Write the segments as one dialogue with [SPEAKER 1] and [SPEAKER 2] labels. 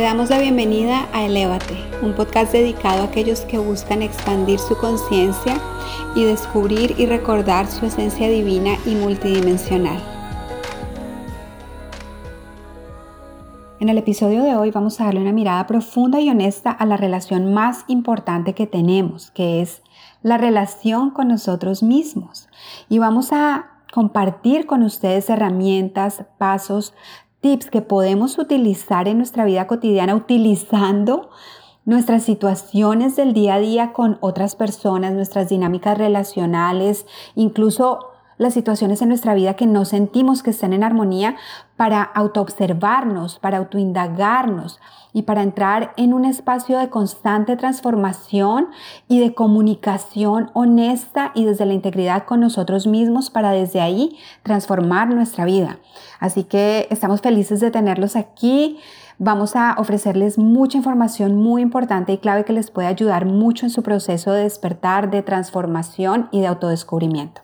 [SPEAKER 1] Te damos la bienvenida a Elévate, un podcast dedicado a aquellos que buscan expandir su conciencia y descubrir y recordar su esencia divina y multidimensional. En el episodio de hoy vamos a darle una mirada profunda y honesta a la relación más importante que tenemos, que es la relación con nosotros mismos. Y vamos a compartir con ustedes herramientas, pasos, tips que podemos utilizar en nuestra vida cotidiana utilizando nuestras situaciones del día a día con otras personas, nuestras dinámicas relacionales, incluso las situaciones en nuestra vida que no sentimos que estén en armonía para autoobservarnos, para autoindagarnos y para entrar en un espacio de constante transformación y de comunicación honesta y desde la integridad con nosotros mismos para desde ahí transformar nuestra vida. Así que estamos felices de tenerlos aquí. Vamos a ofrecerles mucha información muy importante y clave que les puede ayudar mucho en su proceso de despertar, de transformación y de autodescubrimiento.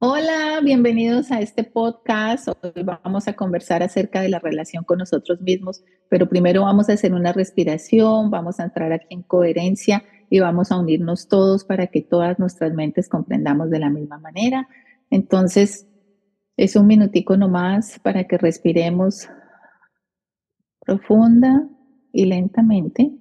[SPEAKER 2] Hola, bienvenidos a este podcast. Hoy vamos a conversar acerca de la relación con nosotros mismos, pero primero vamos a hacer una respiración, vamos a entrar aquí en coherencia y vamos a unirnos todos para que todas nuestras mentes comprendamos de la misma manera. Entonces, es un minutico nomás para que respiremos profunda y lentamente.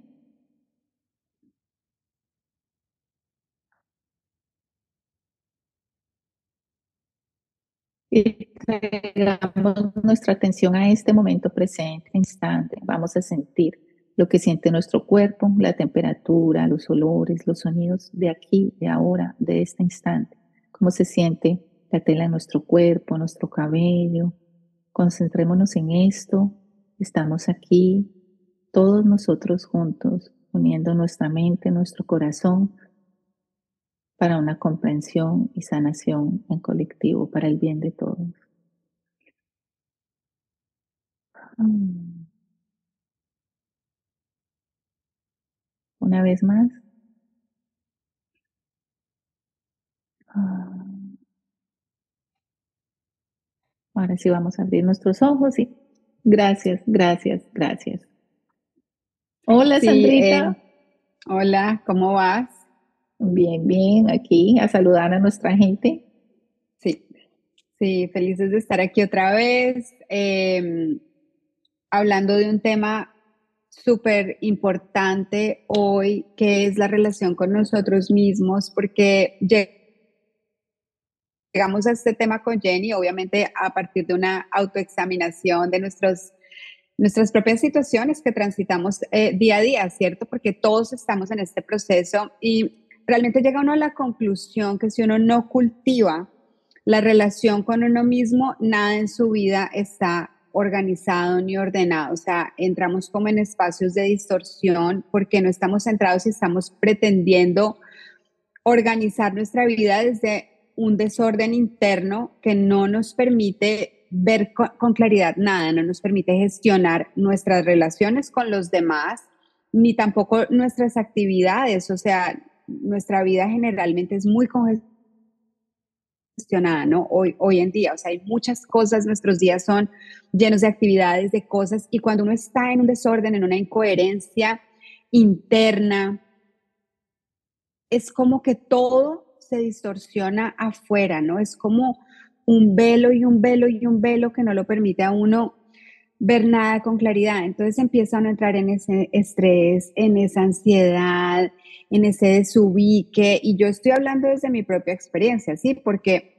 [SPEAKER 2] Y traigamos nuestra atención a este momento presente, instante. Vamos a sentir lo que siente nuestro cuerpo, la temperatura, los olores, los sonidos de aquí, de ahora, de este instante. Cómo se siente la tela en nuestro cuerpo, nuestro cabello. Concentrémonos en esto. Estamos aquí, todos nosotros juntos, uniendo nuestra mente, nuestro corazón para una comprensión y sanación en colectivo, para el bien de todos. Mm. Una vez más. Ah. Ahora sí vamos a abrir nuestros ojos y gracias, gracias, gracias.
[SPEAKER 1] Hola, Sandrita. Eh, hola, ¿cómo vas?
[SPEAKER 2] Bien, bien, aquí a saludar a nuestra gente.
[SPEAKER 1] Sí, sí, felices de estar aquí otra vez, em, hablando de un tema súper importante hoy, que es la relación con nosotros mismos, porque llegamos a este tema con Jenny, obviamente a partir de una autoexaminación de nuestros nuestras propias situaciones que transitamos eh, día a día, ¿cierto? Porque todos estamos en este proceso y realmente llega uno a la conclusión que si uno no cultiva la relación con uno mismo, nada en su vida está organizado ni ordenado. O sea, entramos como en espacios de distorsión porque no estamos centrados y estamos pretendiendo organizar nuestra vida desde un desorden interno que no nos permite ver con, claridad nada, no nos permite gestionar nuestras relaciones con los demás, ni tampoco nuestras actividades. O sea, nuestra vida generalmente es muy congestionada, ¿no? Hoy, hoy en día, o sea, hay muchas cosas, nuestros días son llenos de actividades, de cosas, y cuando uno está en un desorden, en una incoherencia interna, es como que todo se distorsiona afuera, ¿no? Es como un velo y un velo y un velo que no lo permite a uno ver nada con claridad. Entonces empieza a entrar en ese estrés, en esa ansiedad, en ese desubique. Y yo estoy hablando desde mi propia experiencia, ¿sí? Porque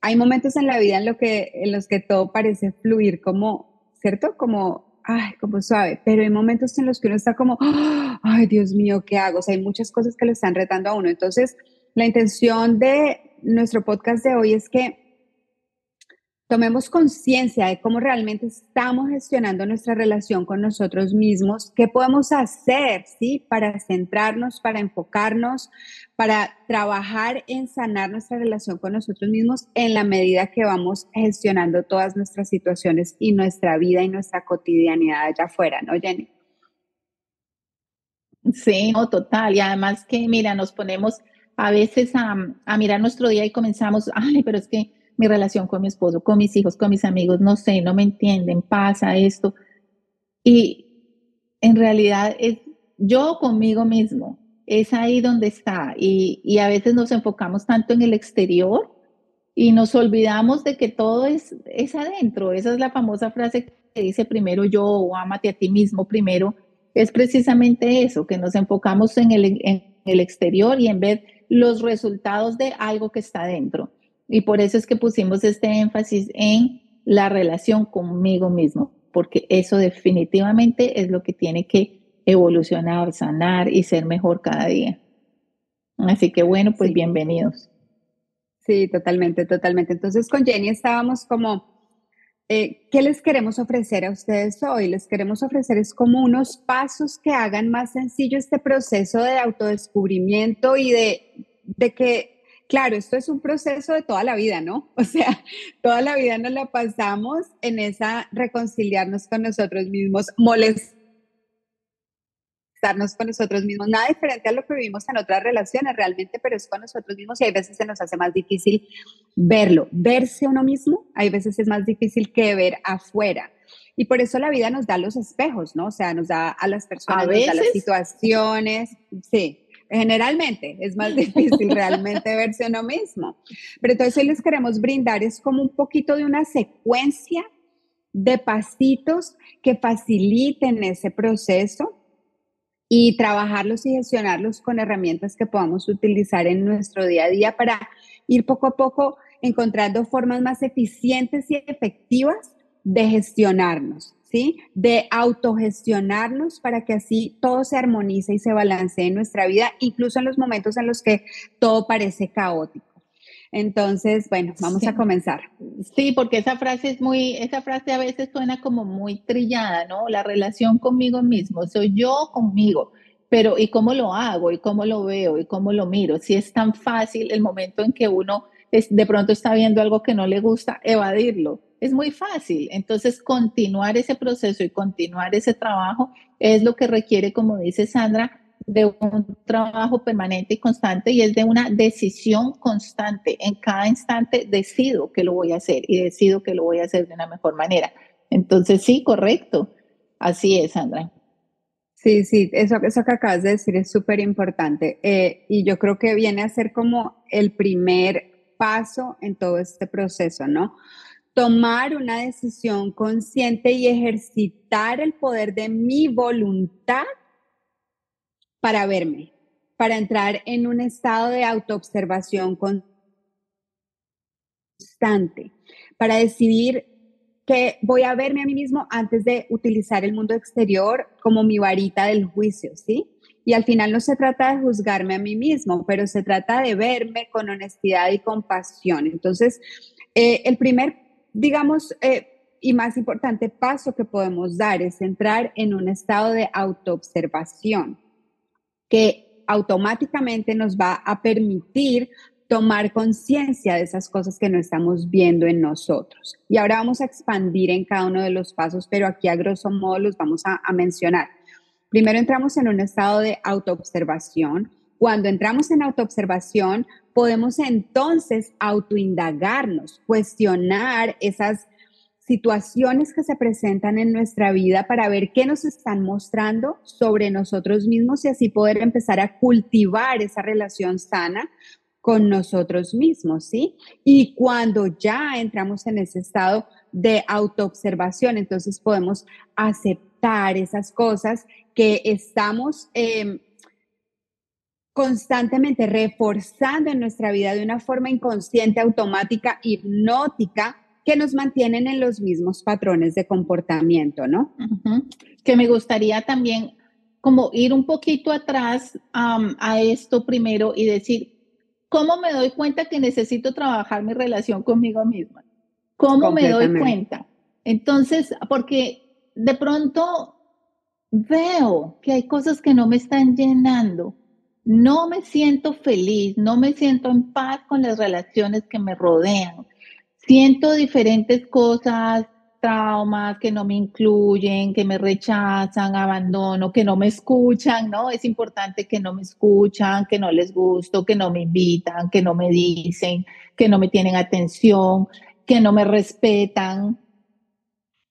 [SPEAKER 1] hay momentos en la vida en, lo que, en los que todo parece fluir como, ¿cierto? Como, ay, como suave. Pero hay momentos en los que uno está como, ay, Dios mío, ¿qué hago? O sea, hay muchas cosas que le están retando a uno. Entonces, la intención de nuestro podcast de hoy es que tomemos conciencia de cómo realmente estamos gestionando nuestra relación con nosotros mismos, qué podemos hacer, ¿sí? Para centrarnos, para enfocarnos, para trabajar en sanar nuestra relación con nosotros mismos en la medida que vamos gestionando todas nuestras situaciones y nuestra vida y nuestra cotidianidad allá afuera, ¿no, Jenny?
[SPEAKER 2] Sí, no, total. Y además que, mira, nos ponemos a veces a, a mirar nuestro día y comenzamos, ay, pero es que mi relación con mi esposo, con mis hijos, con mis amigos, no sé, no me entienden, pasa esto. Y en realidad es yo conmigo mismo, es ahí donde está. Y, a veces nos enfocamos tanto en el exterior y nos olvidamos de que todo es, es adentro. Esa es la famosa frase que dice primero yo o ámate a ti mismo primero. Es precisamente eso, que nos enfocamos en el, en el exterior y en ver los resultados de algo que está dentro. Y por eso es que pusimos este énfasis en la relación conmigo mismo, porque eso definitivamente es lo que tiene que evolucionar, sanar y ser mejor cada día. Así que bueno, pues bienvenidos.
[SPEAKER 1] Sí, totalmente, totalmente. Entonces con Jenny estábamos como, eh, ¿qué les queremos ofrecer a ustedes hoy? Les queremos ofrecer es como unos pasos que hagan más sencillo este proceso de autodescubrimiento y de, de que, claro, esto es un proceso de toda la vida, ¿no? O sea, toda la vida nos la pasamos en esa reconciliarnos con nosotros mismos, molestar con nosotros mismos, nada diferente a lo que vivimos en otras relaciones realmente, pero es con nosotros mismos y hay veces se nos hace más difícil verlo, verse uno mismo, hay veces es más difícil que ver afuera. Y por eso la vida nos da los espejos, ¿no? O sea, nos da a las personas, nos da las situaciones, sí, generalmente es más difícil realmente verse uno mismo. Pero entonces hoy les queremos brindar es como un poquito de una secuencia de pasitos que faciliten ese proceso y trabajarlos y gestionarlos con herramientas que podamos utilizar en nuestro día a día para ir poco a poco encontrando formas más eficientes y efectivas de gestionarnos, ¿sí? De autogestionarnos para que así todo se armonice y se balancee en nuestra vida, incluso en los momentos en los que todo parece caótico. Entonces, bueno, vamos a comenzar.
[SPEAKER 2] Sí, porque esa frase es muy, esa frase a veces suena como muy trillada, ¿no? La relación conmigo mismo, soy yo conmigo, pero ¿y cómo lo hago? ¿Y cómo lo veo? ¿Y cómo lo miro? Si es tan fácil el momento en que uno es, de pronto está viendo algo que no le gusta, evadirlo. Es muy fácil. Entonces, continuar ese proceso y continuar ese trabajo es lo que requiere, como dice Sandra, de un trabajo permanente y constante y es de una decisión constante. En cada instante decido que lo voy a hacer y decido que lo voy a hacer de una mejor manera. Entonces, sí, correcto. Así es, Sandra.
[SPEAKER 1] Sí, sí, eso, eso que acabas de decir es súper importante eh, y yo creo que viene a ser como el primer paso en todo este proceso, ¿no? Tomar una decisión consciente y ejercitar el poder de mi voluntad para verme, para entrar en un estado de autoobservación constante, para decidir que voy a verme a mí mismo antes de utilizar el mundo exterior como mi varita del juicio, ¿sí? Y al final no se trata de juzgarme a mí mismo, pero se trata de verme con honestidad y compasión. Entonces, eh, el primer, digamos, eh, y más importante paso que podemos dar es entrar en un estado de autoobservación que automáticamente nos va a permitir tomar conciencia de esas cosas que no estamos viendo en nosotros. Y ahora vamos a expandir en cada uno de los pasos, pero aquí a grosso modo los vamos a, mencionar. Primero entramos en un estado de autoobservación. Cuando entramos en autoobservación, podemos entonces autoindagarnos, cuestionar esas situaciones que se presentan en nuestra vida para ver qué nos están mostrando sobre nosotros mismos y así poder empezar a cultivar esa relación sana con nosotros mismos, ¿sí? Y cuando ya entramos en ese estado de autoobservación, entonces podemos aceptar esas cosas que estamos em, constantemente reforzando en nuestra vida de una forma inconsciente, automática, hipnótica, que nos mantienen en los mismos patrones de comportamiento, ¿no?
[SPEAKER 2] Que me gustaría también como ir un poquito atrás a esto primero y decir, ¿cómo me doy cuenta que necesito trabajar mi relación conmigo misma? ¿Cómo me doy cuenta? Entonces, porque de pronto veo que hay cosas que no me están llenando, no me siento feliz, no me siento en paz con las relaciones que me rodean siento diferentes cosas, traumas que no me incluyen, que me rechazan, abandono, que no me escuchan, ¿no? Es importante que no me escuchan, que no les gusto, que no me invitan, que no me dicen, que no me tienen atención, que no me respetan.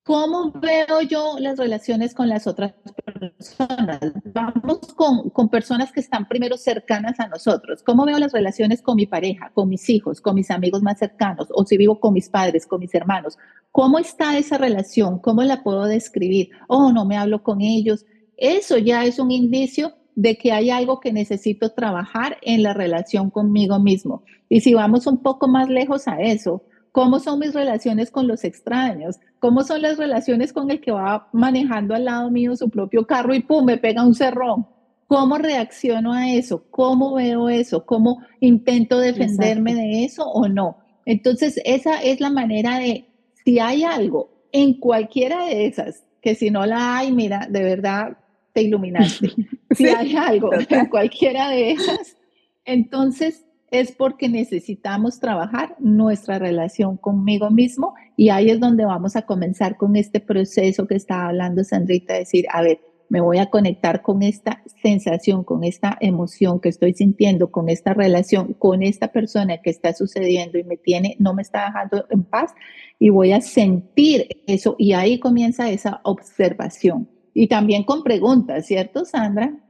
[SPEAKER 2] ¿Cómo veo yo las relaciones con las otras personas? Vamos con, con, personas que están primero cercanas a nosotros. ¿Cómo veo las relaciones con mi pareja, con mis hijos, con mis amigos más cercanos? O si vivo con mis padres, con mis hermanos. ¿Cómo está esa relación? ¿Cómo la puedo describir? Oh, no me hablo con ellos. Eso ya es un indicio de que hay algo que necesito trabajar en la relación conmigo mismo. Y si vamos un poco más lejos a eso, ¿Cómo son mis relaciones con los extraños? ¿Cómo son las relaciones con el que va manejando al lado mío su propio carro y pum, me pega un cerrón? ¿Cómo reacciono a eso? ¿Cómo veo eso? ¿Cómo intento defenderme de eso o no? Entonces, esa es la manera de, si hay algo en cualquiera de esas, que si no la hay, mira, de verdad te iluminaste. Si hay algo en cualquiera de esas, entonces es porque necesitamos trabajar nuestra relación conmigo mismo y ahí es donde vamos a comenzar con este proceso que estaba hablando Sandrita, decir, a ver, me voy a conectar con esta sensación, con esta emoción que estoy sintiendo, con esta relación, con esta persona que está sucediendo y me tiene, no me está dejando en paz y voy a sentir eso y ahí comienza esa observación. Y también con preguntas, ¿cierto, Sandra?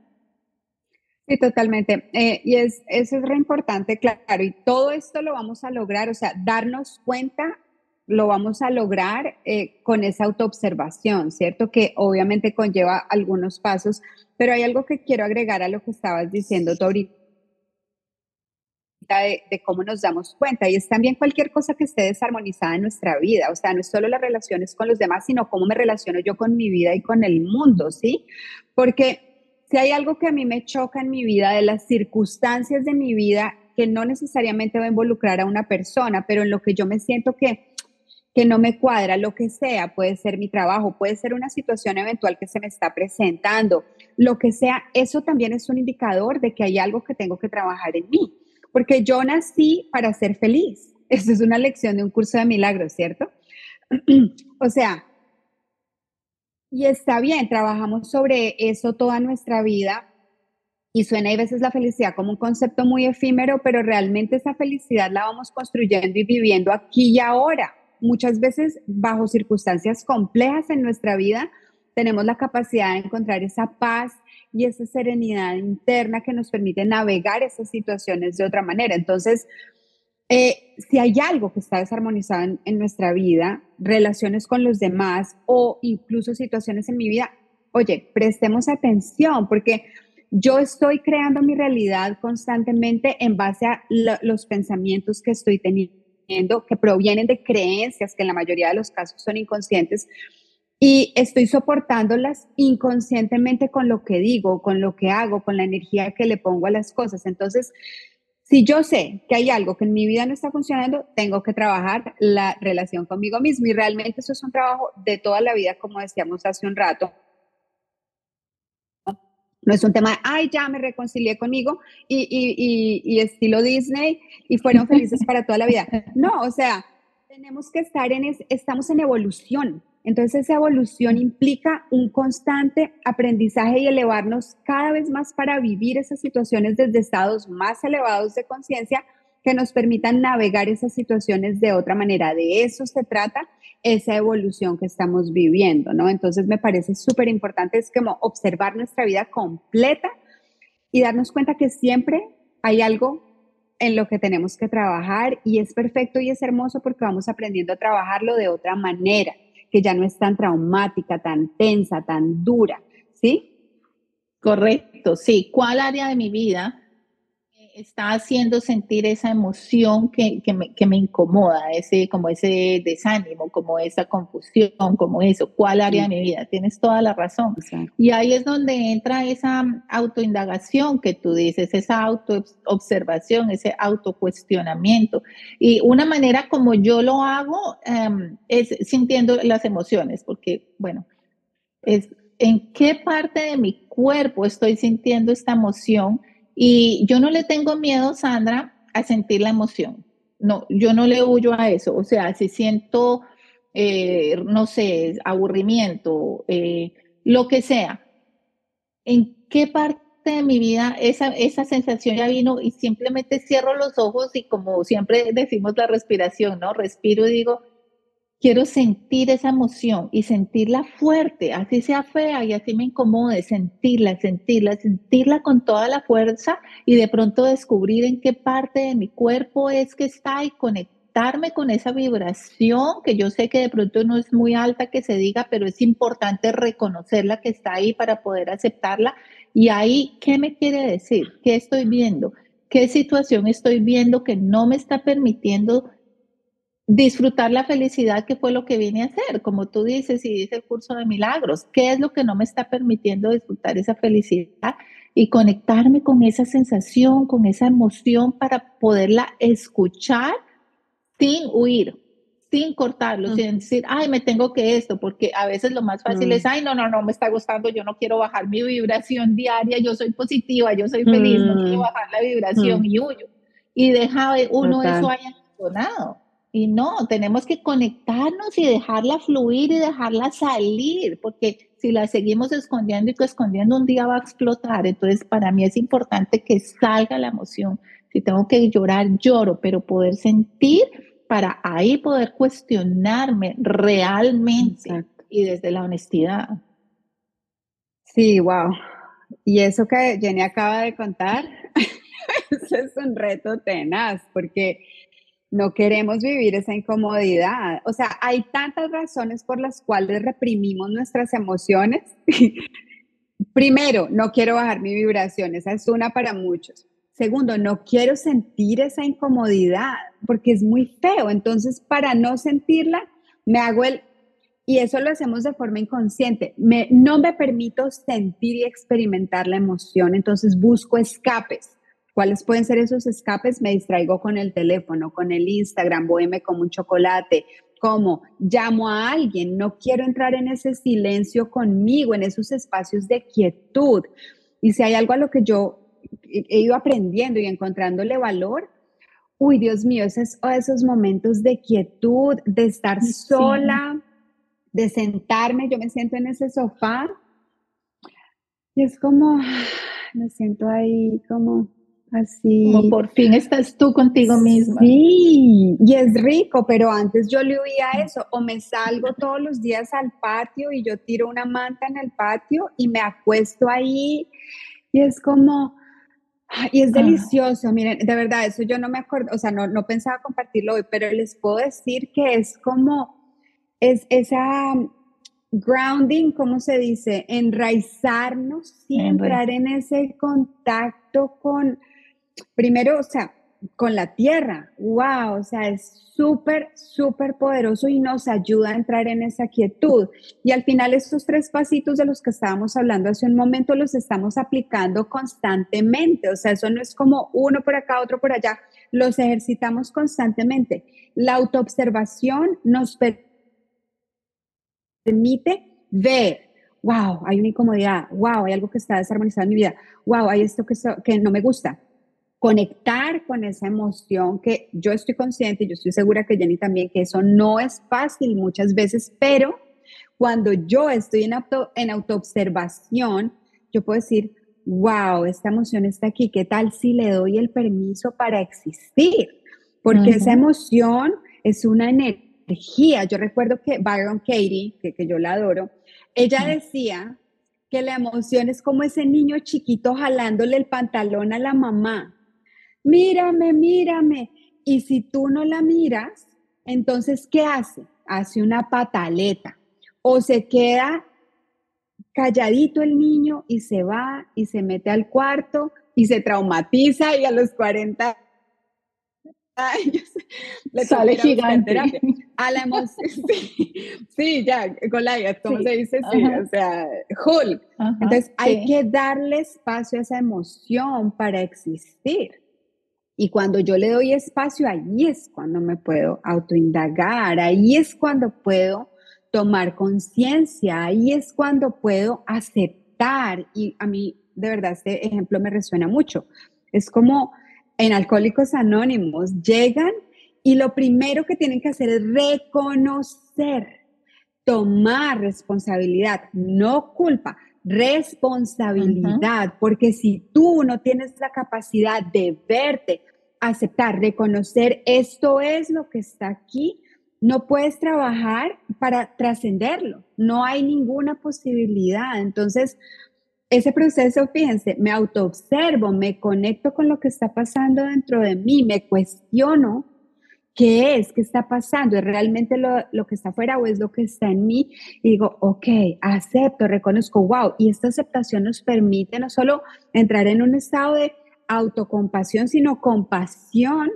[SPEAKER 1] Sí, totalmente. Eh, y es, eso es re importante, claro. Y todo esto lo vamos a lograr, o sea, darnos cuenta lo vamos a lograr eh, con esa autoobservación, ¿cierto? Que obviamente conlleva algunos pasos, pero hay algo que quiero agregar a lo que estabas diciendo tú ahorita de, de, cómo nos damos cuenta y es también cualquier cosa que esté desarmonizada en nuestra vida, o sea, no es solo las relaciones con los demás, sino cómo me relaciono yo con mi vida y con el mundo, ¿sí? Porque si hay algo que a mí me choca en mi vida, de las circunstancias de mi vida, que no necesariamente va a involucrar a una persona, pero en lo que yo me siento que, que no me cuadra, lo que sea, puede ser mi trabajo, puede ser una situación eventual que se me está presentando, lo que sea, eso también es un indicador de que hay algo que tengo que trabajar en mí, porque yo nací para ser feliz. Eso es una lección de un curso de milagros, ¿cierto? o sea, y está bien, trabajamos sobre eso toda nuestra vida y suena a veces la felicidad como un concepto muy efímero, pero realmente esa felicidad la vamos construyendo y viviendo aquí y ahora. Muchas veces bajo circunstancias complejas en nuestra vida tenemos la capacidad de encontrar esa paz y esa serenidad interna que nos permite navegar esas situaciones de otra manera. Entonces, eh, si hay algo que está desarmonizado en, nuestra vida, relaciones con los demás o incluso situaciones en mi vida, oye, prestemos atención porque yo estoy creando mi realidad constantemente en base a los pensamientos que estoy teniendo, que provienen de creencias que en la mayoría de los casos son inconscientes. Y estoy soportándolas inconscientemente con lo que digo, con lo que hago, con la energía que le pongo a las cosas. Entonces, si yo sé que hay algo que en mi vida no está funcionando, tengo que trabajar la relación conmigo mismo y realmente eso es un trabajo de toda la vida, como decíamos hace un rato. No es un tema de, ay, ya me reconcilié conmigo y, y, y, y estilo Disney y fueron felices para toda la vida. No, o sea, tenemos que estar en, es, estamos en evolución. Entonces esa evolución implica un constante aprendizaje y elevarnos cada vez más para vivir esas situaciones desde estados más elevados de conciencia que nos permitan navegar esas situaciones de otra manera. De eso se trata esa evolución que estamos viviendo, ¿no? Entonces me parece súper importante es como observar nuestra vida completa y darnos cuenta que siempre hay algo en lo que tenemos que trabajar y es perfecto y es hermoso porque vamos aprendiendo a trabajarlo de otra manera que ya no es tan traumática, tan tensa, tan dura, ¿sí?
[SPEAKER 2] Correcto, sí. ¿Cuál área de mi vida está haciendo sentir esa emoción que, que, me, que, me, incomoda, ese, como ese desánimo, como esa confusión, como eso, cuál área de mi vida, tienes toda la razón. Y ahí es donde entra esa autoindagación que tú dices, esa autoobservación, ese autocuestionamiento. Y una manera como yo lo hago um, es sintiendo las emociones, porque, bueno, es en qué parte de mi cuerpo estoy sintiendo esta emoción y yo no le tengo miedo, Sandra, a sentir la emoción. No, yo no le huyo a eso. O sea, si siento, eh, no sé, aburrimiento, eh, lo que sea, ¿en qué parte de mi vida esa, esa sensación ya vino y simplemente cierro los ojos y como siempre decimos la respiración, ¿no? Respiro y digo, quiero sentir esa emoción y sentirla fuerte, así sea fea y así me incomode, sentirla, sentirla, sentirla con toda la fuerza y de pronto descubrir en qué parte de mi cuerpo es que está y conectarme con esa vibración que yo sé que de pronto no es muy alta que se diga, pero es importante reconocerla que está ahí para poder aceptarla. Y ahí, ¿qué me quiere decir? ¿Qué estoy viendo? ¿Qué situación estoy viendo que no me está permitiendo disfrutar la felicidad que fue lo que vine a hacer, como tú dices y dice el curso de milagros, ¿qué es lo que no me está permitiendo disfrutar esa felicidad y conectarme con esa sensación, con esa emoción para poderla escuchar sin huir, sin cortarlo, sin decir, ay, me tengo que esto, porque a veces lo más fácil es, ay, no, no, no, me está gustando, yo no quiero bajar mi vibración diaria, yo soy positiva, yo soy feliz, no quiero bajar la vibración y huyo. Y deja uno eso haya abandonado. Y no, tenemos que conectarnos y dejarla fluir y dejarla salir, porque si la seguimos escondiendo y escondiendo, un día va a explotar. Entonces, para mí es importante que salga la emoción. Si tengo que llorar, lloro, pero poder sentir para ahí poder cuestionarme realmente y desde la honestidad.
[SPEAKER 1] Sí, wow. Y eso que Jenny acaba de contar, eso es un reto tenaz, porque no queremos vivir esa incomodidad. O sea, hay tantas razones por las cuales reprimimos nuestras emociones. Primero, no quiero bajar mi vibración, esa es una para muchos. Segundo, no quiero sentir esa incomodidad porque es muy feo. Entonces, para no sentirla, me hago el... Y eso lo hacemos de forma inconsciente. No me permito sentir y experimentar la emoción, entonces busco escapes ¿Cuáles pueden ser esos escapes? Me distraigo con el teléfono, con el Instagram, voy me como un chocolate, como llamo a alguien, no quiero entrar en ese silencio conmigo, en esos espacios de quietud. Y si hay algo a lo que yo he ido aprendiendo y encontrándole valor, uy, Dios mío, esos, esos momentos de quietud, de estar sola, de sentarme, yo me siento en ese sofá y es como, me siento ahí como Así.
[SPEAKER 2] Como por fin estás tú contigo misma.
[SPEAKER 1] Sí, y es rico, pero antes yo le huía eso, o me salgo todos los días al patio y yo tiro una manta en el patio y me acuesto ahí y es como, y es ah. delicioso, miren, de verdad, eso yo no me acuerdo, o sea, no, no pensaba compartirlo hoy, pero les puedo decir que es como, es esa grounding, ¿cómo se dice? Enraizarnos, siempre entrar en ese contacto con primero, o sea, con la tierra, wow, o sea, es súper, súper poderoso y nos ayuda a entrar en esa quietud. Y al final estos tres pasitos de los que estábamos hablando hace un momento los estamos aplicando constantemente, o sea, eso no es como uno por acá, otro por allá, los ejercitamos constantemente. La autoobservación nos permite ver, wow, hay una incomodidad, wow, hay algo que está desarmonizado en mi vida, wow, hay esto que, que no me gusta conectar con esa emoción que yo estoy consciente y yo estoy segura que Jenny también, que eso no es fácil muchas veces, pero cuando yo estoy en, auto, en autoobservación, yo puedo decir, wow, esta emoción está aquí, ¿qué tal si le doy el permiso para existir? Porque esa emoción es una energía. Yo recuerdo que Byron Katie, que, que yo la adoro, ella decía que la emoción es como ese niño chiquito jalándole el pantalón a la mamá mírame, mírame. Y si tú no la miras, entonces, ¿qué hace? Hace una pataleta o se queda calladito el niño y se va y se mete al cuarto y se traumatiza y a los 40 años
[SPEAKER 2] le sale gigante.
[SPEAKER 1] A la emoción, sí, ya, Goliath, ¿cómo se dice? Sí, o sea, Hulk. Entonces hay que darle espacio a esa emoción para existir. Y cuando yo le doy espacio, ahí es cuando me puedo autoindagar, ahí es cuando puedo tomar conciencia, ahí es cuando puedo aceptar. Y a mí, de verdad, este ejemplo me resuena mucho. Es como en Alcohólicos Anónimos, llegan y lo primero que tienen que hacer es reconocer, tomar responsabilidad, no culpa, responsabilidad, porque si tú no tienes la capacidad de verte, aceptar, reconocer esto es lo que está aquí, no puedes trabajar para trascenderlo, no hay ninguna posibilidad. Entonces, ese proceso, fíjense, me autoobservo, me conecto con lo que está pasando dentro de mí, me cuestiono qué es, qué está pasando, es realmente lo, que está afuera o es lo que está en mí. Y digo, ok, acepto, reconozco, wow. Y esta aceptación nos permite no solo entrar en un estado de autocompasión, sino compasión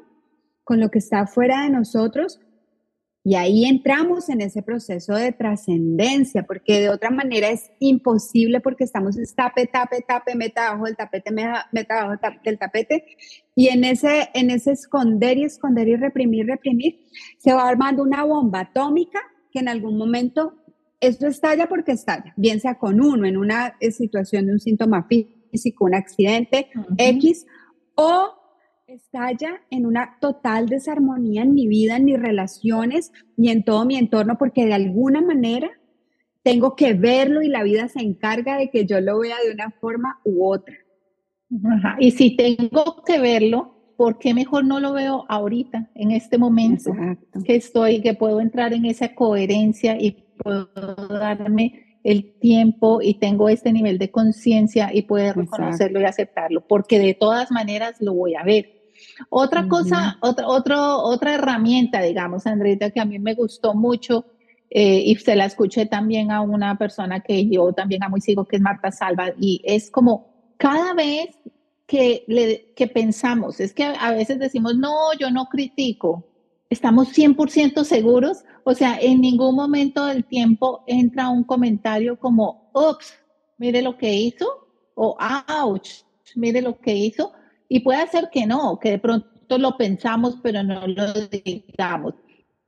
[SPEAKER 1] con lo que está afuera de nosotros y ahí entramos en ese proceso de trascendencia, porque de otra manera es imposible porque estamos tape, tape, tape, meta abajo del tapete, meta abajo del tapete. Y en ese, en ese esconder y esconder y reprimir, reprimir, se va armando una bomba atómica que en algún momento esto estalla porque estalla, bien sea con uno, en una situación de un síntoma físico, un accidente X, o estalla en una total desarmonía en mi vida, en mis relaciones y en todo mi entorno, porque de alguna manera tengo que verlo y la vida se encarga de que yo lo vea de una forma u otra.
[SPEAKER 2] Y si tengo que verlo, ¿por qué mejor no lo veo ahorita, en este momento que estoy, que puedo entrar en esa coherencia y puedo darme el tiempo y tengo este nivel de conciencia y puedo reconocerlo y aceptarlo, porque de todas maneras lo voy a ver. Otra cosa, otra, otra herramienta, digamos, Andrita, que a mí me gustó mucho eh, y se la escuché también a una persona que yo también amo y sigo, que es Marta Salva, y es como cada vez que, le, que pensamos, es que a, veces decimos, no, yo no critico, estamos 100% seguros, o sea, en ningún momento del tiempo entra un comentario como, ups, mire lo que hizo, o ouch, mire lo que hizo, y puede ser que no, que de pronto lo pensamos, pero no lo digamos.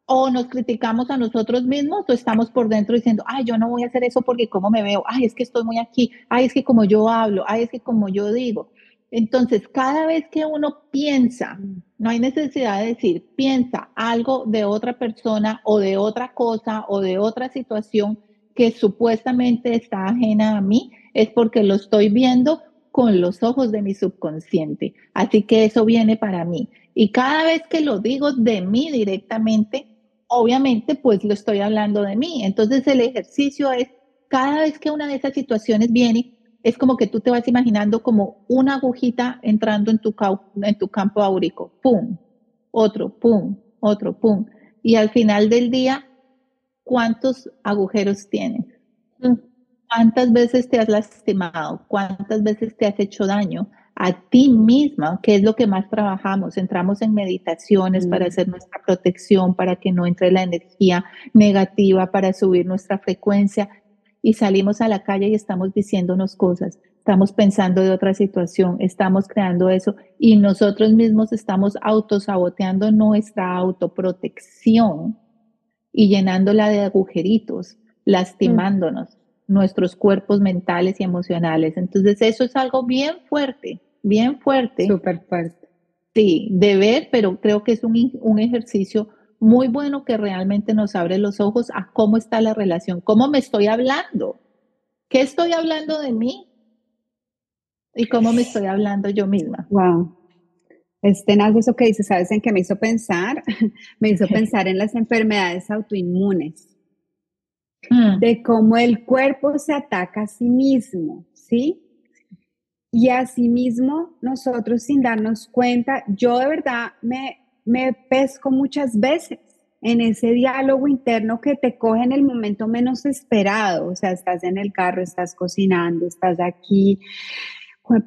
[SPEAKER 2] O nos criticamos a nosotros mismos o estamos por dentro diciendo, ay, yo no voy a hacer eso porque cómo me veo, ay, es que estoy muy aquí, ay, es que como yo hablo, ay, es que como yo digo. Entonces, cada vez que uno piensa, no hay necesidad de decir, piensa algo de otra persona o de otra cosa o de otra situación que supuestamente está ajena a mí, es porque lo estoy viendo con los ojos de mi subconsciente. Así que eso viene para mí. Y cada vez que lo digo de mí directamente, obviamente pues lo estoy hablando de mí. Entonces el ejercicio es, cada vez que una de esas situaciones viene, es como que tú te vas imaginando como una agujita entrando en tu, campo áurico. Pum, otro, pum, otro, pum. Y al final del día, ¿cuántos agujeros tienes? ¿Cuántas veces te has lastimado? ¿Cuántas veces te has hecho daño? a ti misma, que es lo que más trabajamos. Entramos en meditaciones para mm. hacer nuestra protección, para que no entre la energía negativa, para subir nuestra frecuencia y salimos a la calle y estamos diciéndonos cosas, estamos pensando de otra situación, estamos creando eso y nosotros mismos estamos autosaboteando nuestra autoprotección y llenándola de agujeritos, mm. Nuestros cuerpos mentales y emocionales. Entonces, eso es algo bien fuerte, bien fuerte.
[SPEAKER 1] Súper fuerte.
[SPEAKER 2] Sí, de ver, pero creo que es un, un ejercicio muy bueno que realmente nos abre los ojos a cómo está la relación, cómo me estoy hablando, qué estoy hablando de mí y cómo me estoy hablando yo misma.
[SPEAKER 1] Wow. Este, eso que dice, ¿sabes en qué me hizo pensar? me hizo pensar en las enfermedades autoinmunes. Mm. de cómo el cuerpo se ataca a sí mismo, ¿sí? Y asimismo, nosotros sin darnos cuenta, yo de verdad me, me pesco muchas veces en ese diálogo interno que te coge en el momento menos esperado, o sea, estás en el carro, estás cocinando, estás aquí,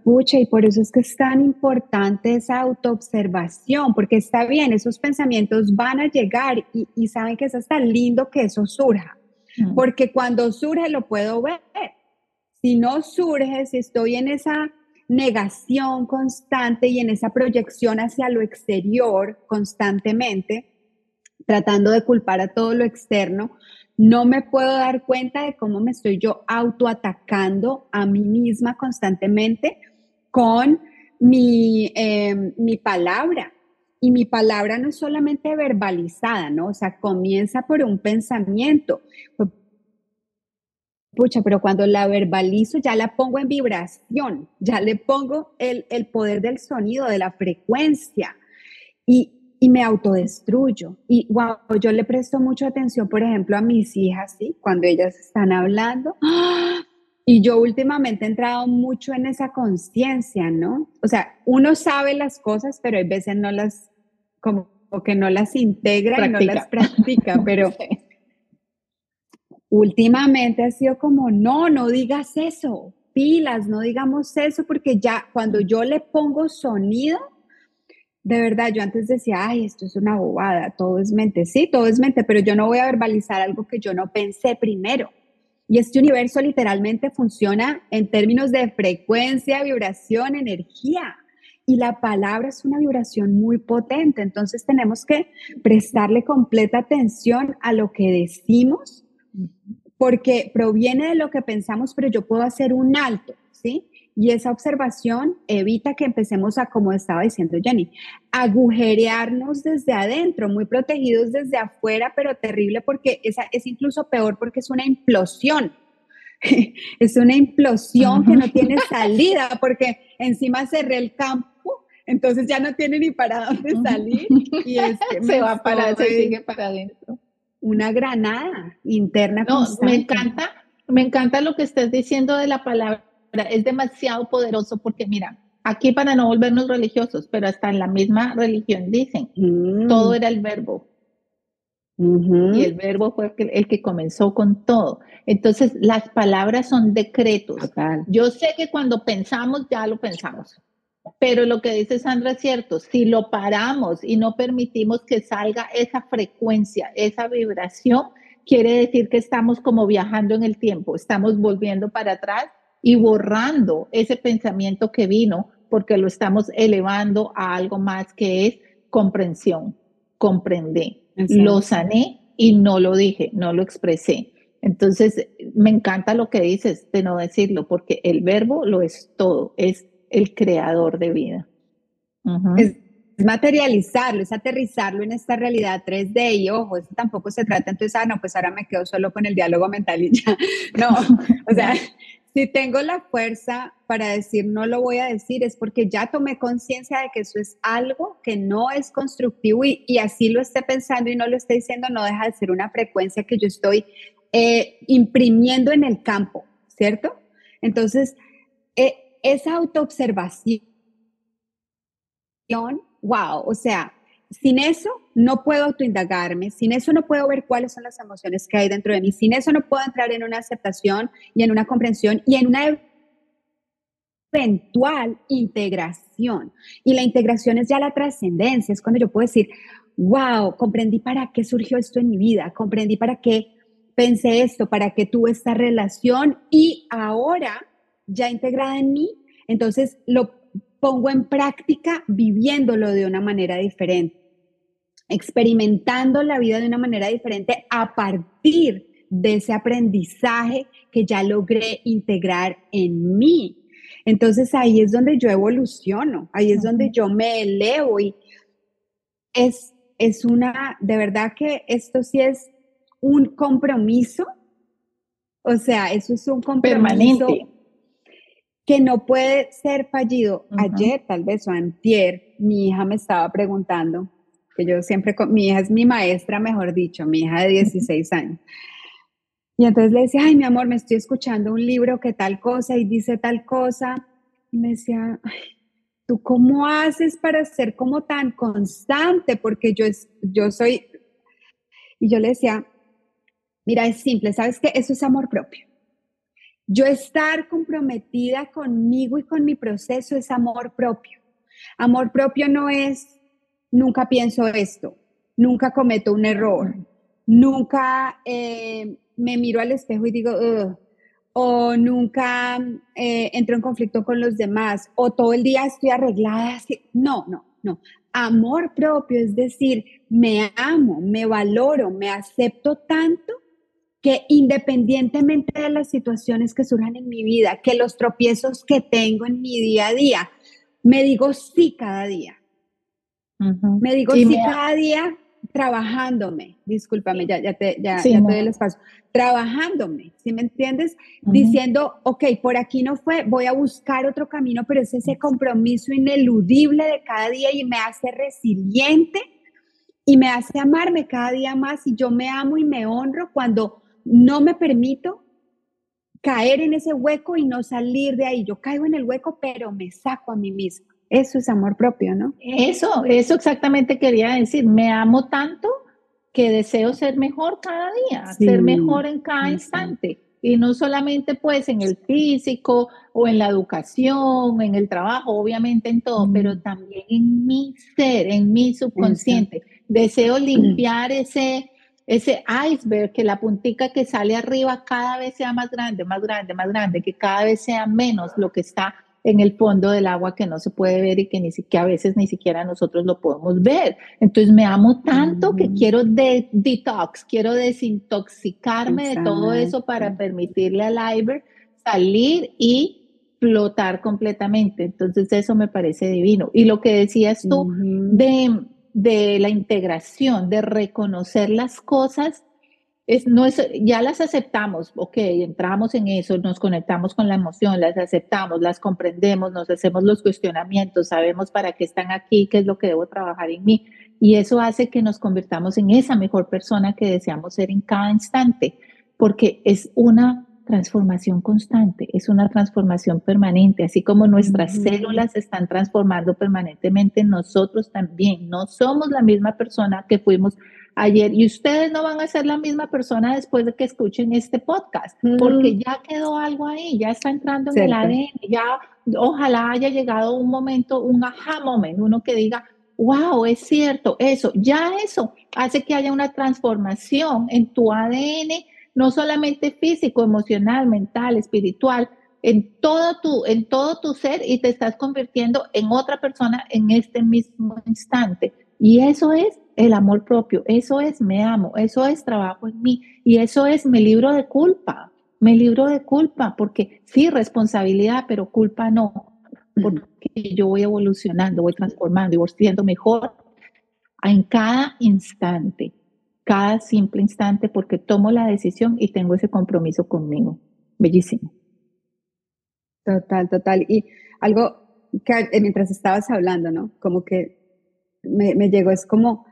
[SPEAKER 1] pucha, y por eso es que es tan importante esa autoobservación, porque está bien, esos pensamientos van a llegar y, y saben que es hasta lindo que eso surja, porque cuando surge lo puedo ver. Si no surge, si estoy en esa negación constante y en esa proyección hacia lo exterior constantemente, tratando de culpar a todo lo externo, no me puedo dar cuenta de cómo me estoy yo autoatacando a mí misma constantemente con mi, em, mi palabra, y mi palabra no es solamente verbalizada, ¿no? O sea, comienza por un pensamiento. Pucha, pero cuando la verbalizo ya la pongo en vibración, ya le pongo el, poder del sonido, de la frecuencia. Y, y me autodestruyo. Y wow, yo le presto mucha atención, por ejemplo, a mis hijas, ¿sí? Cuando ellas están hablando. Y yo últimamente he entrado mucho en esa conciencia, ¿no? O sea, uno sabe las cosas, pero hay veces no las, como que no las integra y no las practica, pero últimamente ha sido como, no, no digas eso, pilas, no digamos eso, porque ya cuando yo le pongo sonido, de verdad, yo antes decía, ay, esto es una bobada, todo es mente, sí, todo es mente, pero yo no voy a verbalizar algo que yo no pensé primero. Y este universo literalmente funciona en términos de frecuencia, vibración, energía. Y la palabra es una vibración muy potente, entonces tenemos que prestarle completa atención a lo que decimos, porque proviene de lo que pensamos, pero yo puedo hacer un alto, ¿sí? Y esa observación evita que empecemos a, como estaba diciendo Jenny, agujerearnos desde adentro, muy protegidos desde afuera, pero terrible porque esa es incluso peor porque es una implosión. es una implosión que no tiene salida porque encima cerré el campo, entonces ya no tiene ni para dónde salir y es
[SPEAKER 2] se va para, se sigue para adentro.
[SPEAKER 1] Una granada interna.
[SPEAKER 2] No, me encanta, me encanta lo que estás diciendo de la palabra es demasiado poderoso porque mira, aquí para no volvernos religiosos, pero hasta en la misma religión dicen, mm. todo era el verbo. Y el verbo fue el que, comenzó con todo. Entonces, las palabras son decretos. Yo sé que cuando pensamos, ya lo pensamos. Pero lo que dice Sandra es cierto, si lo paramos y no permitimos que salga esa frecuencia, esa vibración, quiere decir que estamos como viajando en el tiempo, estamos volviendo para atrás y borrando ese pensamiento que vino porque lo estamos elevando a algo más que es comprensión, comprendí, lo sané y no lo dije, no lo expresé. Entonces, me encanta lo que dices de no decirlo, porque el verbo lo es todo, es el creador de vida.
[SPEAKER 1] Es materializarlo, es aterrizarlo en esta realidad 3D y ojo, eso tampoco se trata entonces, ah, no, pues ahora me quedo solo con el diálogo mental y ya. No, o sea, si tengo la fuerza para decir no lo voy a decir, es porque ya tomé conciencia de que eso es algo que no es constructivo y, así lo esté pensando y no lo esté diciendo, no deja de ser una frecuencia que yo estoy eh, imprimiendo en el campo, ¿cierto? Entonces, esa autoobservación, wow, o sea, sin eso no puedo autoindagarme, sin eso no puedo ver cuáles son las emociones que hay dentro de mí, sin eso no puedo entrar en una aceptación y en una comprensión y en una eventual integración. Y la integración es ya la trascendencia, es cuando yo puedo decir, wow, comprendí para qué surgió esto en mi vida, comprendí para qué pensé esto, para qué tuve esta relación y ahora ya integrada en mí, entonces lo pongo en práctica viviéndolo de una manera diferente experimentando la vida de una manera diferente a partir de ese aprendizaje que ya logré integrar en mí. Entonces ahí es donde yo evoluciono, ahí es donde yo me elevo y es, es una, de verdad que esto sí es un compromiso, o sea, eso es un compromiso que no puede ser fallido. Ayer, tal vez, o antier, mi hija me estaba preguntando, que yo siempre, mi hija es mi maestra, mejor dicho, mi hija de 16 años. Y entonces le decía, ay, mi amor, me estoy escuchando un libro que tal cosa y dice tal cosa. Y me decía, ¿tú cómo haces para ser como tan constante? Porque yo, yo soy, y yo le decía, mira, es simple, ¿sabes qué? Eso es amor propio. Yo estar comprometida conmigo y con mi proceso es amor propio. Amor propio no es nunca pienso esto, nunca cometo un error, nunca eh, me miro al espejo y digo, o nunca eh, entro en conflicto con los demás, o todo el día estoy arreglada. No, no, no. Amor propio es decir, me amo, me valoro, me acepto tanto que independientemente de las situaciones que surjan en mi vida, que los tropiezos que tengo en mi día a día, me digo sí cada día. Me digo, sí, cada día trabajándome, discúlpame, ya, ya, te, ya, te doy el espacio, trabajándome, ¿sí me entiendes? Diciendo, ok, por aquí no fue, voy a buscar otro camino, pero es ese compromiso ineludible de cada día y me hace resiliente y me hace amarme cada día más y yo me amo y me honro cuando no me permito caer en ese hueco y no salir de ahí. Yo caigo en el hueco, pero me saco a mí mismo. Eso es amor propio, ¿no?
[SPEAKER 2] Eso, eso exactamente quería decir. Me amo tanto que deseo ser mejor cada día, ser mejor en cada instante. Y no solamente pues en el físico o en la educación, en el trabajo, obviamente en todo, pero también en mi ser, en mi subconsciente. Deseo limpiar ese, ese iceberg, que la puntica que sale arriba cada vez sea más grande, más grande, más grande, que cada vez sea menos lo que está en el fondo del agua que no se puede ver y que, ni, siquiera a veces ni siquiera nosotros lo podemos ver. Entonces me amo tanto que quiero de detox, quiero desintoxicarme de todo eso para permitirle al iceberg salir y flotar completamente. Entonces eso me parece divino. Y lo que decías tú de, de la integración, de reconocer las cosas es, no es, ya las aceptamos, ok, entramos en eso, nos conectamos con la emoción, las aceptamos, las comprendemos, nos hacemos los cuestionamientos, sabemos para qué están aquí, qué es lo que debo trabajar en mí. Y eso hace que nos convirtamos en esa mejor persona que deseamos ser en cada instante, porque es una transformación constante, es una transformación permanente, así como nuestras células se están transformando permanentemente, nosotros también no somos la misma persona que fuimos ayer y ustedes no van a ser la misma persona después de que escuchen este podcast, porque ya quedó algo ahí, ya está entrando en el ADN, ya ojalá haya llegado un momento, un aha moment, uno que diga, wow, es cierto, eso, ya eso hace que haya una transformación en tu ADN, no solamente físico, emocional, mental, espiritual, en todo tu, en todo tu ser y te estás convirtiendo en otra persona en este mismo instante. Y eso es el amor propio, eso es me amo, eso es trabajo en mí y eso es me libro de culpa, me libro de culpa, porque sí, responsabilidad, pero culpa no, porque yo voy evolucionando, voy transformando y voy siendo mejor en cada instante, cada simple instante, porque tomo la decisión y tengo ese compromiso conmigo. Bellísimo.
[SPEAKER 1] Total, total. Y algo que mientras estabas hablando, ¿no? Como que me, me llegó, es como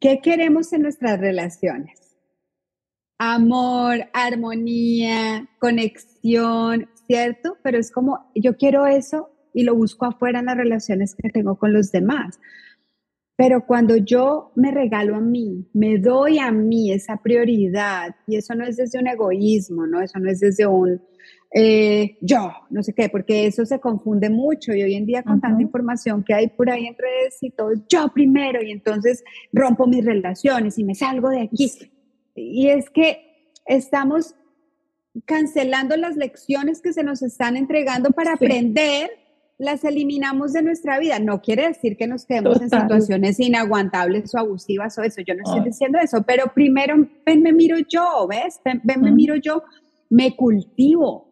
[SPEAKER 1] ¿Qué queremos en nuestras relaciones? Amor, armonía, conexión, ¿cierto? Pero es como, yo quiero eso y lo busco afuera en las relaciones que tengo con los demás. Pero cuando yo me regalo a mí, me doy a mí esa prioridad, y eso no es desde un egoísmo, ¿no? Eso no es desde un, eh, yo, no sé qué, porque eso se confunde mucho y hoy en día con tanta información que hay por ahí en redes y todo, yo primero y entonces rompo mis relaciones y me salgo de aquí. Y es que estamos cancelando las lecciones que se nos están entregando para aprender, las eliminamos de nuestra vida. No quiere decir que nos quedemos en situaciones inaguantables o abusivas o eso, yo no estoy diciendo eso, pero primero ven, me miro yo, ¿ves? Ven, me miro yo, me cultivo,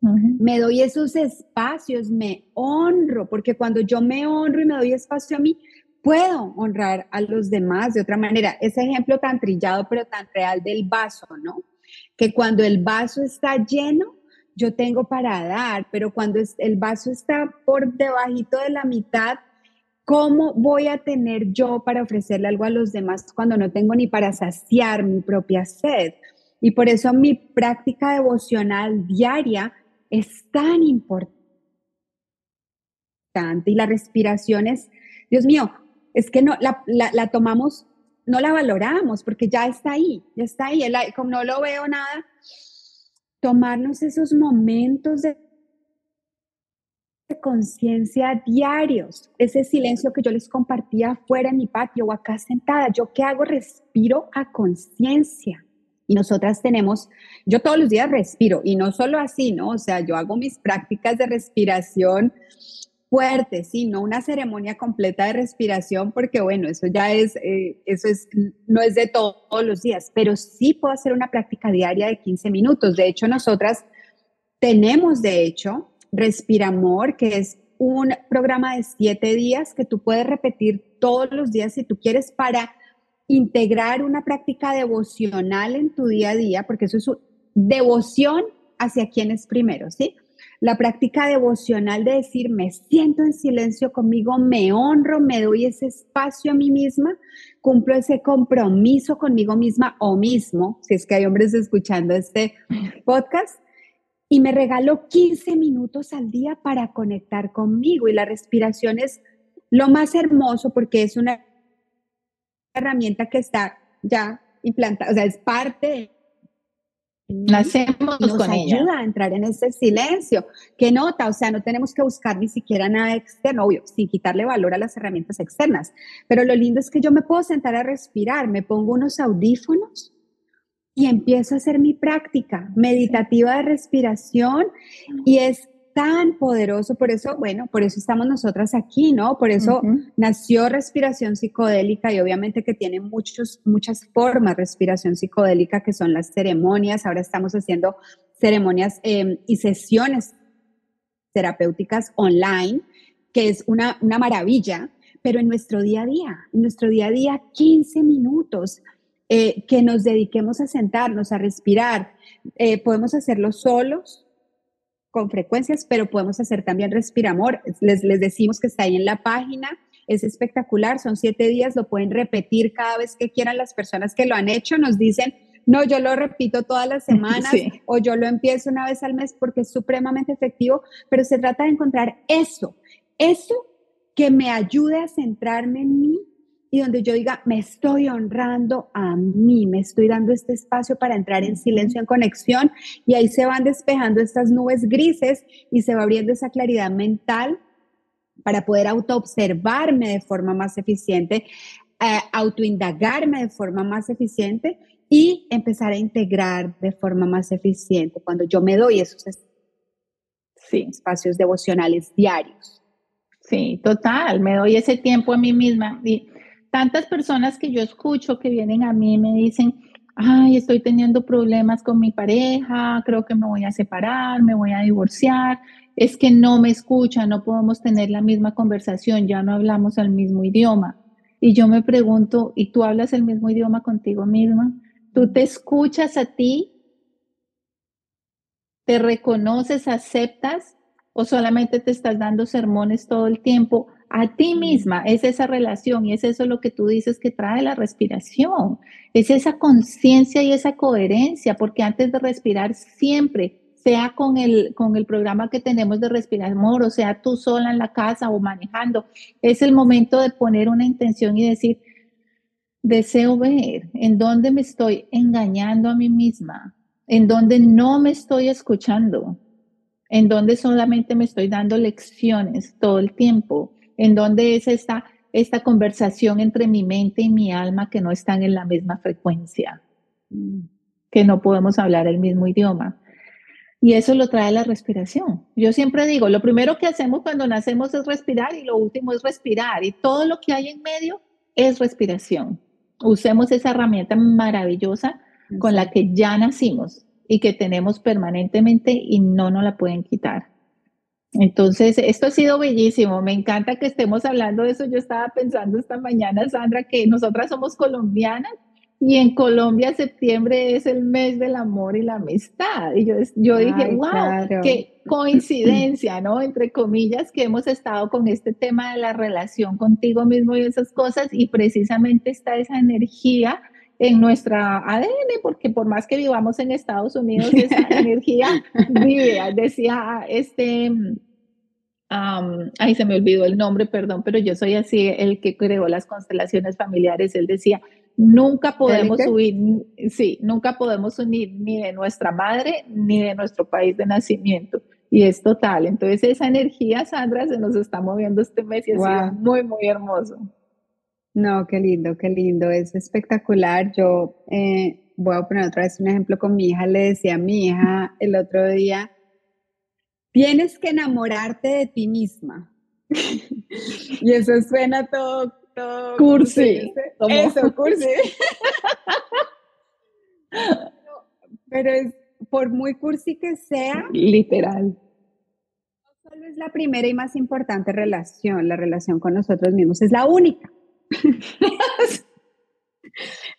[SPEAKER 1] me doy esos espacios, me honro, porque cuando yo me honro y me doy espacio a mí, puedo honrar a los demás de otra manera. Ese ejemplo tan trillado, pero tan real del vaso, ¿no? Que cuando el vaso está lleno, yo tengo para dar, pero cuando el vaso está por debajito de la mitad, ¿cómo voy a tener yo para ofrecerle algo a los demás cuando no tengo ni para saciar mi propia sed? Y por eso mi práctica devocional diaria es tan importante. Y la respiración es, Dios mío, es que no la, la, tomamos, no la valoramos porque ya está ahí, ya está ahí. como no lo veo nada, tomarnos esos momentos de conciencia diarios, ese silencio que yo les compartía afuera en mi patio o acá sentada, yo qué hago, respiro a conciencia. Y nosotras tenemos, yo todos los días respiro y no solo así, ¿no? O sea, yo hago mis prácticas de respiración fuertes, sí, no una ceremonia completa de respiración, porque bueno, eso ya es, eh, eso es, no es de todos los días, pero sí puedo hacer una práctica diaria de 15 minutos. De hecho, nosotras tenemos, de hecho, Respiramor, que es un programa de siete días que tú puedes repetir todos los días si tú quieres para integrar una práctica devocional en tu día a día, porque eso es devoción hacia quienes primero, ¿sí? La práctica devocional de decir, me siento en silencio conmigo, me honro, me doy ese espacio a mí misma, cumplo ese compromiso conmigo misma o mismo, si es que hay hombres escuchando este podcast, y me regalo 15 minutos al día para conectar conmigo. Y la respiración es lo más hermoso porque es una herramienta que está ya implantada, o sea, es parte
[SPEAKER 2] Nacemos nos
[SPEAKER 1] con
[SPEAKER 2] ayuda
[SPEAKER 1] a entrar en ese silencio. ¿Qué nota? O sea, no tenemos que buscar ni siquiera nada externo, obvio, sin quitarle valor a las herramientas externas. Pero lo lindo es que yo me puedo sentar a respirar, me pongo unos audífonos y empiezo a hacer mi práctica meditativa de respiración y es tan poderoso, por eso, bueno, por eso estamos nosotras aquí, ¿no? Por eso nació respiración psicodélica y obviamente que tiene muchos, muchas formas respiración psicodélica que son las ceremonias, ahora estamos haciendo ceremonias em, y sesiones terapéuticas online, que es una, una maravilla, pero en nuestro día a día, en nuestro día a día, 15 minutos. Eh, que nos dediquemos a sentarnos, a respirar. Eh, podemos hacerlo solos, con frecuencias, pero podemos hacer también respiramor. Les, les decimos que está ahí en la página. Es espectacular, son siete días, lo pueden repetir cada vez que quieran. Las personas que lo han hecho nos dicen, no, yo lo repito todas las semanas o yo lo empiezo una vez al mes porque es supremamente efectivo, pero se trata de encontrar eso, eso que me ayude a centrarme en mí y donde yo diga, me estoy honrando a mí, me estoy dando este espacio para entrar en silencio, en conexión, y ahí se van despejando estas nubes grises y se va abriendo esa claridad mental para poder autoobservarme de forma más eficiente, eh, autoindagarme de forma más eficiente y empezar a integrar de forma más eficiente cuando yo me doy esos espacios devocionales diarios.
[SPEAKER 2] Sí, total, me doy ese tiempo a mí misma y tantas personas que yo escucho que vienen a mí y me dicen, ay, estoy teniendo problemas con mi pareja, creo que me voy a separar, me voy a divorciar, es que no me escucha, no podemos tener la misma conversación, ya no hablamos el mismo idioma. Y yo me pregunto, ¿y tú hablas el mismo idioma contigo misma? ¿Tú te escuchas a ti? ¿Te reconoces, aceptas o solamente te estás dando sermones todo el tiempo? A ti misma, es esa relación y es eso lo que tú dices que trae la respiración, es esa conciencia y esa coherencia, porque antes de respirar siempre, sea con el, con el programa que tenemos de respirar amor, o sea tú sola en la casa o manejando, es el momento de poner una intención y decir, deseo ver en dónde me estoy engañando a mí misma, en dónde no me estoy escuchando, en dónde solamente me estoy dando lecciones todo el tiempo en donde es esta, esta conversación entre mi mente y mi alma que no están en la misma frecuencia, que no podemos hablar el mismo idioma. Y eso lo trae la respiración. Yo siempre digo, lo primero que hacemos cuando nacemos es respirar y lo último es respirar. Y todo lo que hay en medio es respiración. Usemos esa herramienta maravillosa con la que ya nacimos y que tenemos permanentemente y no nos la pueden quitar. Entonces, esto ha sido bellísimo. Me encanta que estemos hablando de eso. Yo estaba pensando esta mañana, Sandra, que nosotras somos colombianas y en Colombia septiembre es el mes del amor y la amistad. Y yo, yo dije, wow, qué coincidencia, ¿no? Entre comillas, que hemos estado con este tema de la relación contigo mismo y esas cosas y precisamente está esa energía en nuestra ADN, porque por más que vivamos en Estados Unidos, esa energía vive. Decía este, ahí se me olvidó el nombre, perdón, pero yo soy así, el que creó las constelaciones familiares, él decía, nunca podemos unir, sí, nunca podemos unir ni de nuestra madre ni de nuestro país de nacimiento. Y es total. Entonces esa energía, Sandra, se nos está moviendo este mes y es muy, muy hermoso.
[SPEAKER 1] No, qué lindo, qué lindo, es espectacular. Yo eh, voy a poner otra vez un ejemplo con mi hija, le decía a mi hija el otro día, tienes que enamorarte de ti misma. y eso suena todo, todo
[SPEAKER 2] cursi.
[SPEAKER 1] Eso, cursi. pero, es por muy cursi que sea,
[SPEAKER 2] literal.
[SPEAKER 1] Solo es la primera y más importante relación, la relación con nosotros mismos, es la única.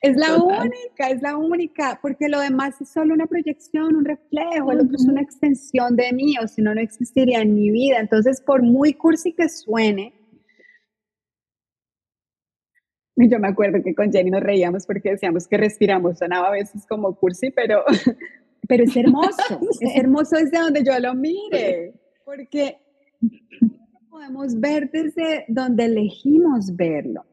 [SPEAKER 1] Es la única, es la única, porque lo demás es solo una proyección, un reflejo, el otro es una extensión de mí, o si no, no existiría en mi vida. Entonces, por muy cursi que suene, yo me acuerdo que con Jenny nos reíamos porque decíamos que respiramos, sonaba a veces como cursi, pero, pero es hermoso, es hermoso desde donde yo lo mire, porque podemos ver desde donde elegimos verlo.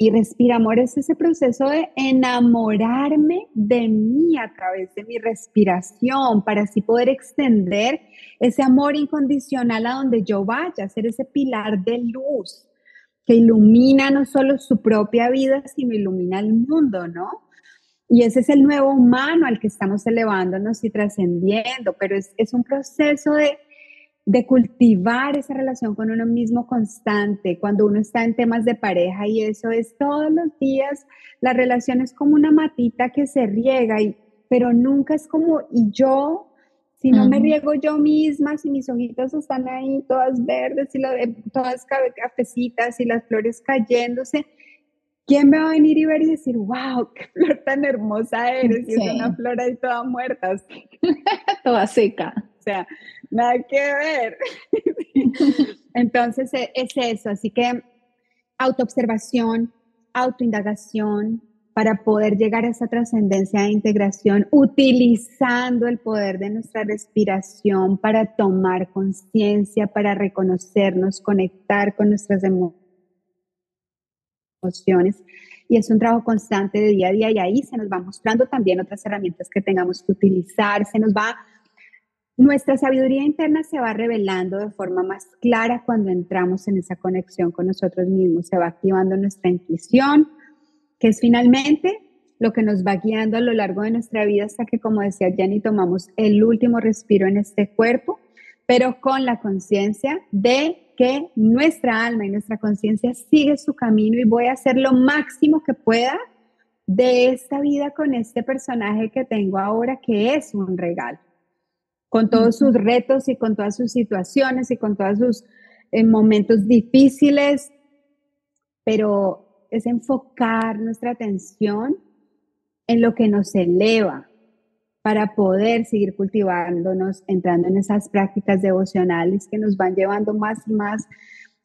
[SPEAKER 1] Y respira amor es ese proceso de enamorarme de mí a través de mi respiración para así poder extender ese amor incondicional a donde yo vaya, ser ese pilar de luz que ilumina no solo su propia vida, sino ilumina el mundo, ¿no? Y ese es el nuevo humano al que estamos elevándonos y trascendiendo, pero es, es un proceso de de cultivar esa relación con uno mismo constante, cuando uno está en temas de pareja y eso es todos los días, la relación es como una matita que se riega, y, pero nunca es como, y yo, si no me riego yo misma, si mis ojitos están ahí todas verdes y eh, todas cafecitas y las flores cayéndose, ¿quién me va a venir y ver y decir, wow, qué flor tan hermosa eres? Y es una flor ahí toda muerta.
[SPEAKER 2] toda seca.
[SPEAKER 1] Sea, nada que ver. Entonces e, es eso, así que autoobservación, autoindagación para poder llegar a esa trascendencia de integración, utilizando el poder de nuestra respiración para tomar conciencia, para reconocernos, conectar con nuestras emociones. Y es un trabajo constante de día a día y ahí se nos va mostrando también otras herramientas que tengamos que utilizar, se nos va nuestra sabiduría interna se va revelando de forma más clara cuando entramos en esa conexión con nosotros mismos. Se va activando nuestra intuición, que es finalmente lo que nos va guiando a lo largo de nuestra vida hasta que, como decía Jenny, tomamos el último respiro en este cuerpo, pero con la conciencia de que nuestra alma y nuestra conciencia sigue su camino y voy a hacer lo máximo que pueda de esta vida con este personaje que tengo ahora, que es un regalo con todos sus retos y con todas sus situaciones y con todos sus eh, momentos difíciles, pero es enfocar nuestra atención en lo que nos eleva para poder seguir cultivándonos, entrando en esas prácticas devocionales que nos van llevando más y más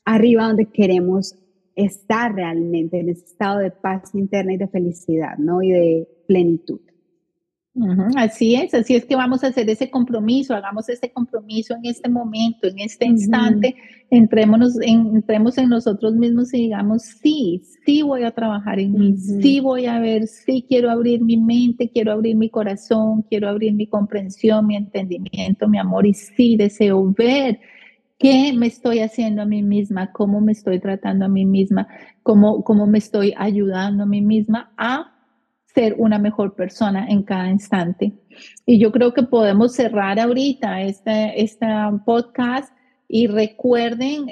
[SPEAKER 1] arriba donde queremos estar realmente, en ese estado de paz interna y de felicidad, ¿no? Y de plenitud
[SPEAKER 2] así es, así es que vamos a hacer ese compromiso, hagamos ese compromiso en este momento, en este instante, entrémonos, en, entremos en nosotros mismos y digamos, sí, sí voy a trabajar en mí, sí voy a ver, sí quiero abrir mi mente, quiero abrir mi corazón, quiero abrir mi comprensión, mi entendimiento, mi amor y sí deseo ver qué me estoy haciendo a mí misma, cómo me estoy tratando a mí misma, cómo, cómo me estoy ayudando a mí misma a ser una mejor persona en cada instante. Y yo creo que podemos cerrar ahorita este, este podcast y recuerden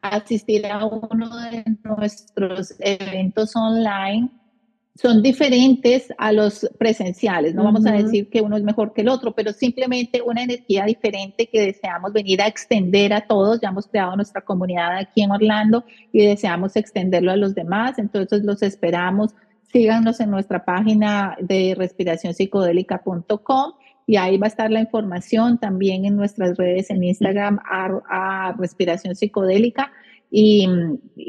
[SPEAKER 2] asistir a uno de nuestros eventos online. Son diferentes a los presenciales, no vamos a decir que uno es mejor que el otro, pero simplemente una energía diferente que deseamos venir a extender a todos. Ya hemos creado nuestra comunidad aquí en Orlando y deseamos extenderlo a los demás, entonces los esperamos síganos en nuestra página de respiracionpsicodélica.com y ahí va a estar la información también en nuestras redes en Instagram a, Respiración Psicodélica. Y,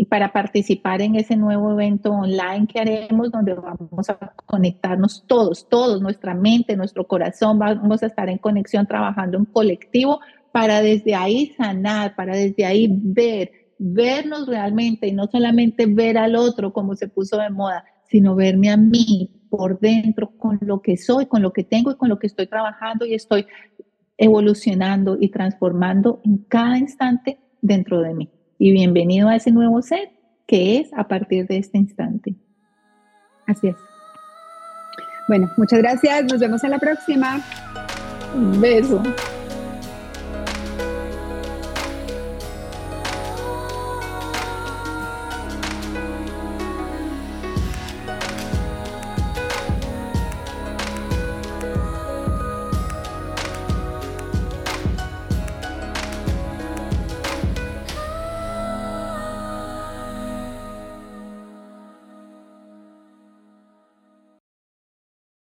[SPEAKER 2] para participar en ese nuevo evento online que haremos donde vamos a conectarnos todos, todos, nuestra mente, nuestro corazón, vamos a estar en conexión trabajando en colectivo para desde ahí sanar, para desde ahí ver, vernos realmente y no solamente ver al otro como se puso de moda, sino verme a mí por dentro con lo que soy, con lo que tengo y con lo que estoy trabajando y estoy evolucionando y transformando en cada instante dentro de mí. Y bienvenido a ese nuevo ser que es a partir de este instante.
[SPEAKER 1] Así es. Bueno, muchas gracias. Nos vemos en la próxima.
[SPEAKER 2] Un beso.